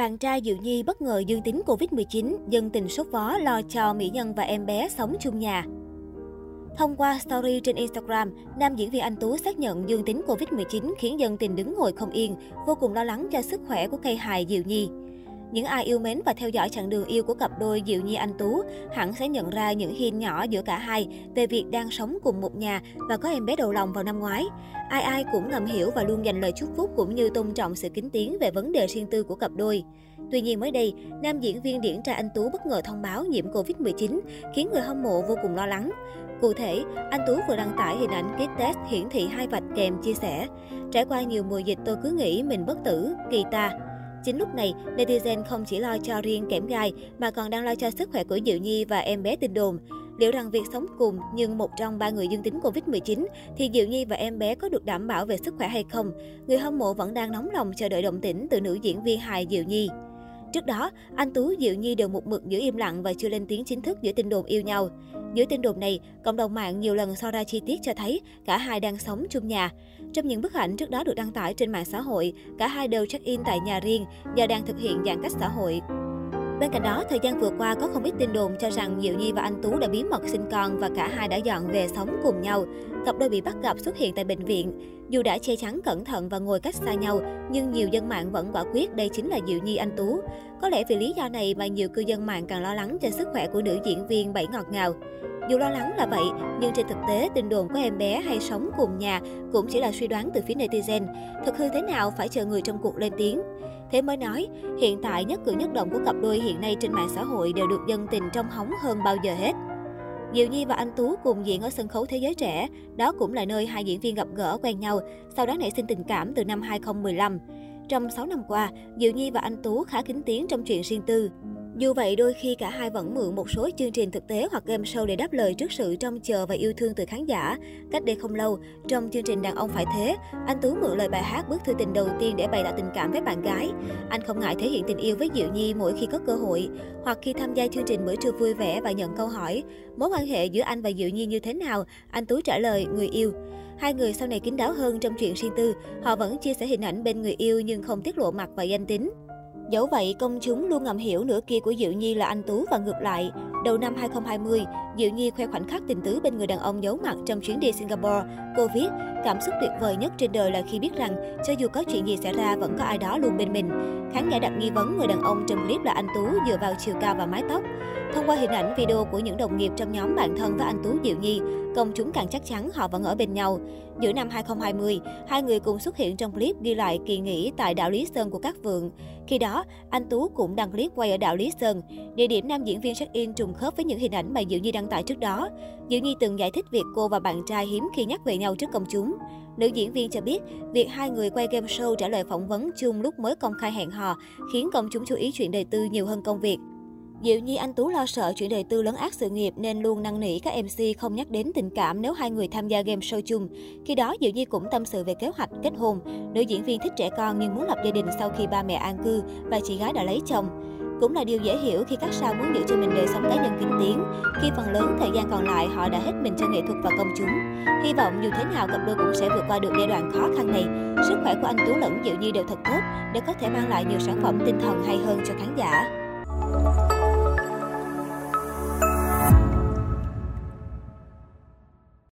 Bạn trai Diệu Nhi bất ngờ dương tính Covid-19, dân tình sốt vó lo cho mỹ nhân và em bé sống chung nhà. Thông qua story trên Instagram, nam diễn viên Anh Tú xác nhận dương tính Covid-19 khiến dân tình đứng ngồi không yên, vô cùng lo lắng cho sức khỏe của cây hài Diệu Nhi. Những ai yêu mến và theo dõi chặng đường yêu của cặp đôi Diệu Nhi Anh Tú hẳn sẽ nhận ra những hiên nhỏ giữa cả hai về việc đang sống cùng một nhà và có em bé đầu lòng vào năm ngoái. Ai ai cũng ngầm hiểu và luôn dành lời chúc phúc cũng như tôn trọng sự kính tiếng về vấn đề riêng tư của cặp đôi. Tuy nhiên mới đây, nam diễn viên điển trai Anh Tú bất ngờ thông báo nhiễm Covid-19, khiến người hâm mộ vô cùng lo lắng. Cụ thể, anh Tú vừa đăng tải hình ảnh kit test hiển thị hai vạch kèm chia sẻ. Trải qua nhiều mùa dịch tôi cứ nghĩ mình bất tử, kỳ ta. Chính lúc này, netizen không chỉ lo cho riêng kẽm gai mà còn đang lo cho sức khỏe của Diệu Nhi và em bé tin đồn. Liệu rằng việc sống cùng nhưng một trong ba người dương tính Covid-19 thì Diệu Nhi và em bé có được đảm bảo về sức khỏe hay không? Người hâm mộ vẫn đang nóng lòng chờ đợi động tĩnh từ nữ diễn viên hài Diệu Nhi. Trước đó, anh Tú Diệu Nhi đều một mực giữ im lặng và chưa lên tiếng chính thức giữa tin đồn yêu nhau. Giữa tin đồn này, cộng đồng mạng nhiều lần so ra chi tiết cho thấy cả hai đang sống chung nhà. Trong những bức ảnh trước đó được đăng tải trên mạng xã hội, cả hai đều check-in tại nhà riêng do đang thực hiện giãn cách xã hội. Bên cạnh đó, thời gian vừa qua có không ít tin đồn cho rằng Diệu Nhi và anh Tú đã bí mật sinh con và cả hai đã dọn về sống cùng nhau. Cặp đôi bị bắt gặp xuất hiện tại bệnh viện. Dù đã che chắn cẩn thận và ngồi cách xa nhau, nhưng nhiều dân mạng vẫn quả quyết đây chính là Diệu Nhi anh Tú. Có lẽ vì lý do này mà nhiều cư dân mạng càng lo lắng cho sức khỏe của nữ diễn viên bảy ngọt ngào. Dù lo lắng là vậy, nhưng trên thực tế, tin đồn của em bé hay sống cùng nhà cũng chỉ là suy đoán từ phía netizen. Thực hư thế nào phải chờ người trong cuộc lên tiếng. Thế mới nói, hiện tại nhất cử nhất động của cặp đôi hiện nay trên mạng xã hội đều được dân tình trong hóng hơn bao giờ hết. Diệu Nhi và anh Tú cùng diễn ở sân khấu Thế giới trẻ. Đó cũng là nơi hai diễn viên gặp gỡ quen nhau, sau đó nảy sinh tình cảm từ năm 2015. Trong 6 năm qua, Diệu Nhi và anh Tú khá kín tiếng trong chuyện riêng tư. Dù vậy, đôi khi cả hai vẫn mượn một số chương trình thực tế hoặc game show để đáp lời trước sự trông chờ và yêu thương từ khán giả. Cách đây không lâu, trong chương trình Đàn ông phải thế, anh Tú mượn lời bài hát Bước thư tình đầu tiên để bày tỏ tình cảm với bạn gái. Anh không ngại thể hiện tình yêu với Diệu Nhi mỗi khi có cơ hội, hoặc khi tham gia chương trình bữa trưa vui vẻ và nhận câu hỏi mối quan hệ giữa anh và Diệu Nhi như thế nào, anh Tú trả lời người yêu. Hai người sau này kín đáo hơn trong chuyện riêng tư, họ vẫn chia sẻ hình ảnh bên người yêu nhưng không tiết lộ mặt và danh tính. Dẫu vậy, công chúng luôn ngầm hiểu nửa kia của Diệu Nhi là anh Tú và ngược lại. Đầu năm 2020, Diệu Nhi khoe khoảnh khắc tình tứ bên người đàn ông giấu mặt trong chuyến đi Singapore. Cô viết, cảm xúc tuyệt vời nhất trên đời là khi biết rằng cho dù có chuyện gì xảy ra vẫn có ai đó luôn bên mình. Khán giả đặt nghi vấn người đàn ông trong clip là anh Tú dựa vào chiều cao và mái tóc. Thông qua hình ảnh video của những đồng nghiệp trong nhóm bạn thân với anh Tú Diệu Nhi, công chúng càng chắc chắn họ vẫn ở bên nhau. Giữa năm 2020, hai người cùng xuất hiện trong clip ghi lại kỳ nghỉ tại đảo Lý Sơn của các vượng. Khi đó, anh Tú cũng đăng clip quay ở đảo Lý Sơn. Địa điểm nam diễn viên check-in trùng khớp với những hình ảnh mà Diệu Nhi đăng tải trước đó. Diệu Nhi từng giải thích việc cô và bạn trai hiếm khi nhắc về nhau trước công chúng. Nữ diễn viên cho biết, việc hai người quay game show trả lời phỏng vấn chung lúc mới công khai hẹn hò khiến công chúng chú ý chuyện đời tư nhiều hơn công việc. Diệu Nhi anh Tú lo sợ chuyện đời tư lấn át sự nghiệp nên luôn năn nỉ các MC không nhắc đến tình cảm nếu hai người tham gia game show chung. Khi đó, Diệu Nhi cũng tâm sự về kế hoạch kết hôn. Nữ diễn viên thích trẻ con nhưng muốn lập gia đình sau khi ba mẹ an cư và chị gái đã lấy chồng. Cũng là điều dễ hiểu khi các sao muốn giữ cho mình đời sống cá nhân kinh tiến, khi phần lớn thời gian còn lại họ đã hết mình cho nghệ thuật và công chúng. Hy vọng dù thế nào cặp đôi cũng sẽ vượt qua được giai đoạn khó khăn này. Sức khỏe của anh Tú lẫn Diệu Nhi đều thật tốt để có thể mang lại nhiều sản phẩm tinh thần hay hơn cho khán giả.